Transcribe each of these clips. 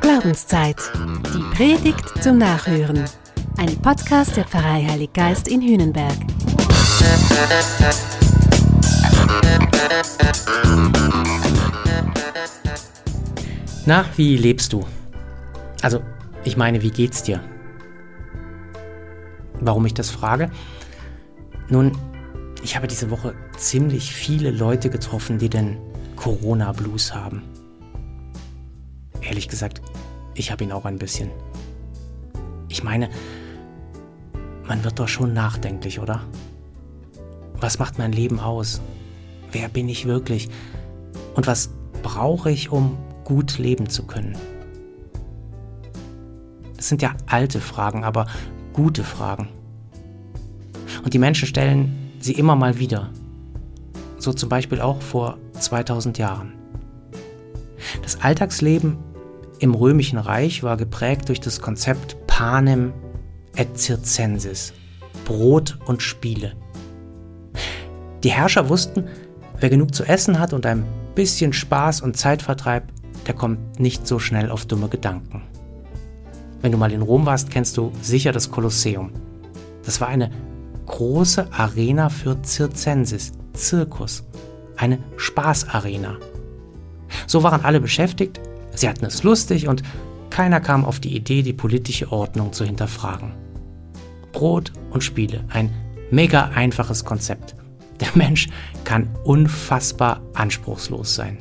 Glaubenszeit. Die Predigt zum Nachhören. Ein Podcast der Pfarrei Heilig Geist in Hühnenberg. Na, wie lebst du? Also, ich meine, wie geht's dir? Warum ich das frage? Nun, ich habe diese Woche ziemlich viele Leute getroffen, die den Corona-Blues haben. Ehrlich gesagt, ich habe ihn auch ein bisschen. Ich meine, man wird doch schon nachdenklich, oder? Was macht mein Leben aus? Wer bin ich wirklich? Und was brauche ich, um gut leben zu können? Das sind ja alte Fragen, aber gute Fragen. Und die Menschen stellen sie immer mal wieder. So zum Beispiel auch vor 2000 Jahren. Das Alltagsleben im römischen Reich war geprägt durch das Konzept Panem et Circensis, Brot und Spiele. Die Herrscher wussten, wer genug zu essen hat und ein bisschen Spaß und Zeitvertreib, der kommt nicht so schnell auf dumme Gedanken. Wenn du mal in Rom warst, kennst du sicher das Kolosseum. Das war eine große Arena für Circensis, Zirkus, eine Spaßarena. So waren alle beschäftigt, sie hatten es lustig und keiner kam auf die Idee, die politische Ordnung zu hinterfragen. Brot und Spiele, ein mega einfaches Konzept. Der Mensch kann unfassbar anspruchslos sein.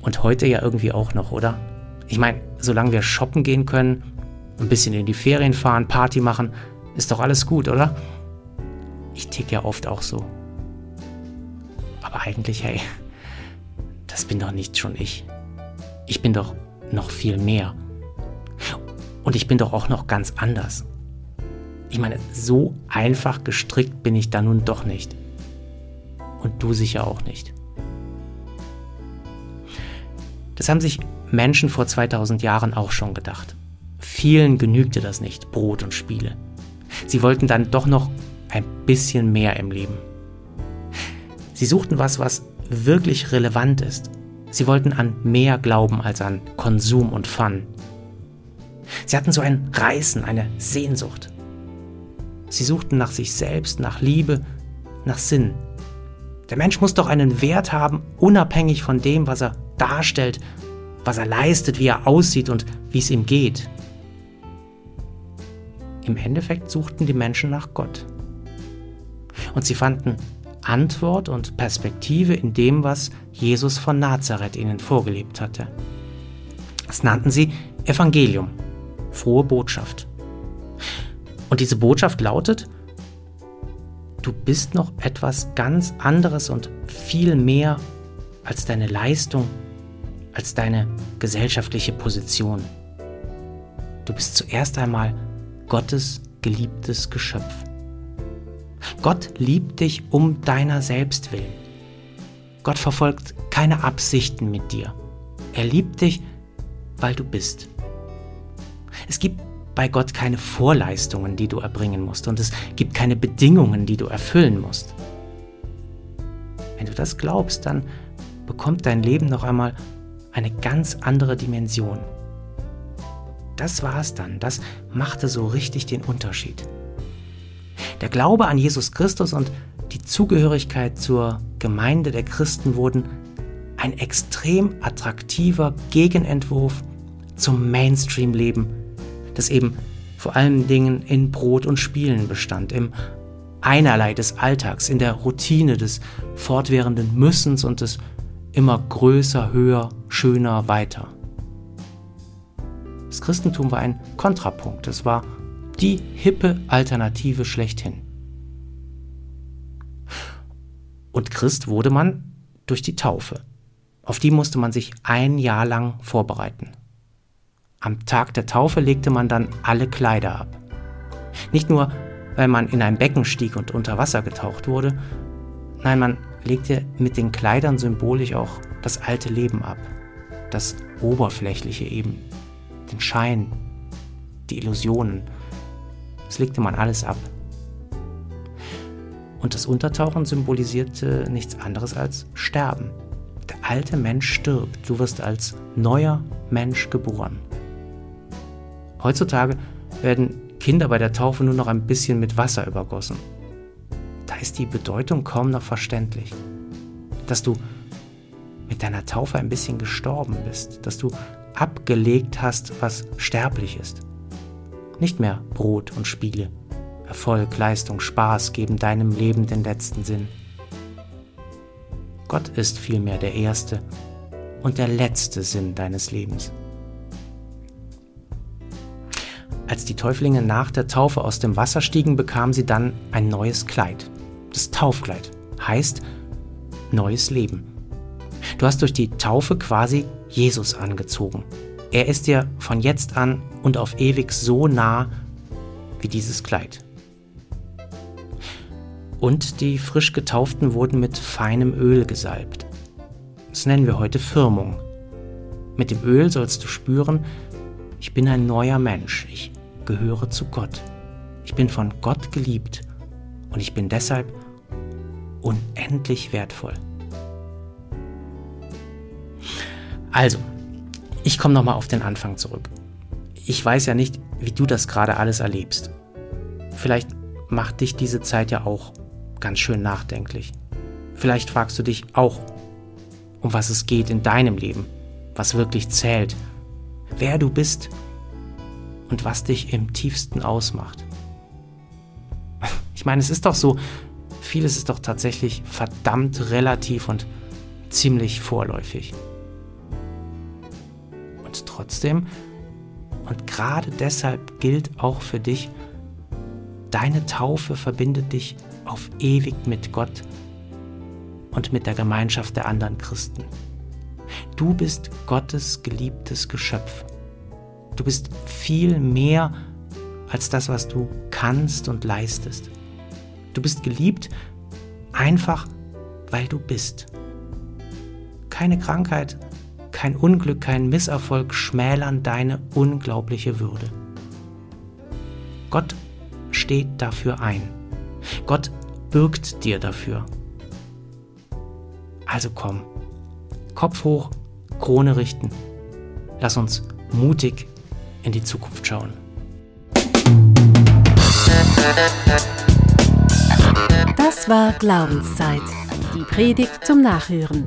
Und heute ja irgendwie auch noch, oder? Ich meine, solange wir shoppen gehen können, ein bisschen in die Ferien fahren, Party machen, ist doch alles gut, oder? Ich tick ja oft auch so. Aber eigentlich, hey, das bin doch nicht schon ich. Ich bin doch noch viel mehr. Und ich bin doch auch noch ganz anders. Ich meine, so einfach gestrickt bin ich da nun doch nicht. Und du sicher auch nicht. Das haben sich Menschen vor 2000 Jahren auch schon gedacht. Vielen genügte das nicht, Brot und Spiele. Sie wollten dann doch noch ein bisschen mehr im Leben. Sie suchten was, was wirklich relevant ist. Sie wollten an mehr glauben als an Konsum und Fun. Sie hatten so ein Reißen, eine Sehnsucht. Sie suchten nach sich selbst, nach Liebe, nach Sinn. Der Mensch muss doch einen Wert haben, unabhängig von dem, was er darstellt, was er leistet, wie er aussieht und wie es ihm geht. Im Endeffekt suchten die Menschen nach Gott. Und sie fanden Antwort und Perspektive in dem, was Jesus von Nazareth ihnen vorgelebt hatte. Das nannten sie Evangelium, frohe Botschaft. Und diese Botschaft lautet, du bist noch etwas ganz anderes und viel mehr als deine Leistung, als deine gesellschaftliche Position. Du bist zuerst einmal Gottes geliebtes Geschöpf. Gott liebt dich um deiner selbst willen. Gott verfolgt keine Absichten mit dir. Er liebt dich, weil du bist. Es gibt bei Gott keine Vorleistungen, die du erbringen musst und es gibt keine Bedingungen, die du erfüllen musst. Wenn du das glaubst, dann bekommt dein Leben noch einmal eine ganz andere Dimension. Das war es dann. Das machte so richtig den Unterschied. Der Glaube an Jesus Christus und die Zugehörigkeit zur Gemeinde der Christen wurden ein extrem attraktiver Gegenentwurf zum Mainstream-Leben, das eben vor allen Dingen in Brot und Spielen bestand, im Einerlei des Alltags, in der Routine des fortwährenden Müssens und des immer größer, höher, schöner, weiter. Das Christentum war ein Kontrapunkt, es war die hippe Alternative schlechthin. Und Christ wurde man durch die Taufe. Auf die musste man sich ein Jahr lang vorbereiten. Am Tag der Taufe legte man dann alle Kleider ab. Nicht nur, weil man in ein Becken stieg und unter Wasser getaucht wurde, nein, man legte mit den Kleidern symbolisch auch das alte Leben ab, das Oberflächliche eben, den Schein, die Illusionen. Das legte man alles ab. Und das Untertauchen symbolisierte nichts anderes als Sterben. Der alte Mensch stirbt, du wirst als neuer Mensch geboren. Heutzutage werden Kinder bei der Taufe nur noch ein bisschen mit Wasser übergossen. Da ist die Bedeutung kaum noch verständlich. Dass du mit deiner Taufe ein bisschen gestorben bist, dass du abgelegt hast, was sterblich ist. Nicht mehr Brot und Spiele, Erfolg, Leistung, Spaß geben deinem Leben den letzten Sinn. Gott ist vielmehr der erste und der letzte Sinn deines Lebens. Als die Täuflinge nach der Taufe aus dem Wasser stiegen, bekamen sie dann ein neues Kleid. Das Taufkleid heißt neues Leben. Du hast durch die Taufe quasi Jesus angezogen. Er ist dir von jetzt an und auf ewig so nah wie dieses Kleid. Und die frisch getauften wurden mit feinem Öl gesalbt. Das nennen wir heute Firmung. Mit dem Öl sollst du spüren, ich bin ein neuer Mensch, ich gehöre zu Gott. Ich bin von Gott geliebt und ich bin deshalb unendlich wertvoll. Also, ich komme nochmal auf den Anfang zurück. Ich weiß ja nicht, wie du das gerade alles erlebst. Vielleicht macht dich diese Zeit ja auch ganz schön nachdenklich. Vielleicht fragst du dich auch, um was es geht in deinem Leben, was wirklich zählt, wer du bist und was dich im tiefsten ausmacht. Ich meine, es ist doch so, vieles ist doch tatsächlich verdammt relativ und ziemlich vorläufig. Trotzdem, und gerade deshalb gilt auch für dich, deine Taufe verbindet dich auf ewig mit Gott und mit der Gemeinschaft der anderen Christen. Du bist Gottes geliebtes Geschöpf. Du bist viel mehr als das, was du kannst und leistest. Du bist geliebt einfach, weil du bist. Keine Krankheit, kein Unglück, kein Misserfolg schmälern deine unglaubliche Würde. Gott steht dafür ein. Gott bürgt dir dafür. Also komm, Kopf hoch, Krone richten. Lass uns mutig in die Zukunft schauen. Das war Glaubenszeit. Die Predigt zum Nachhören.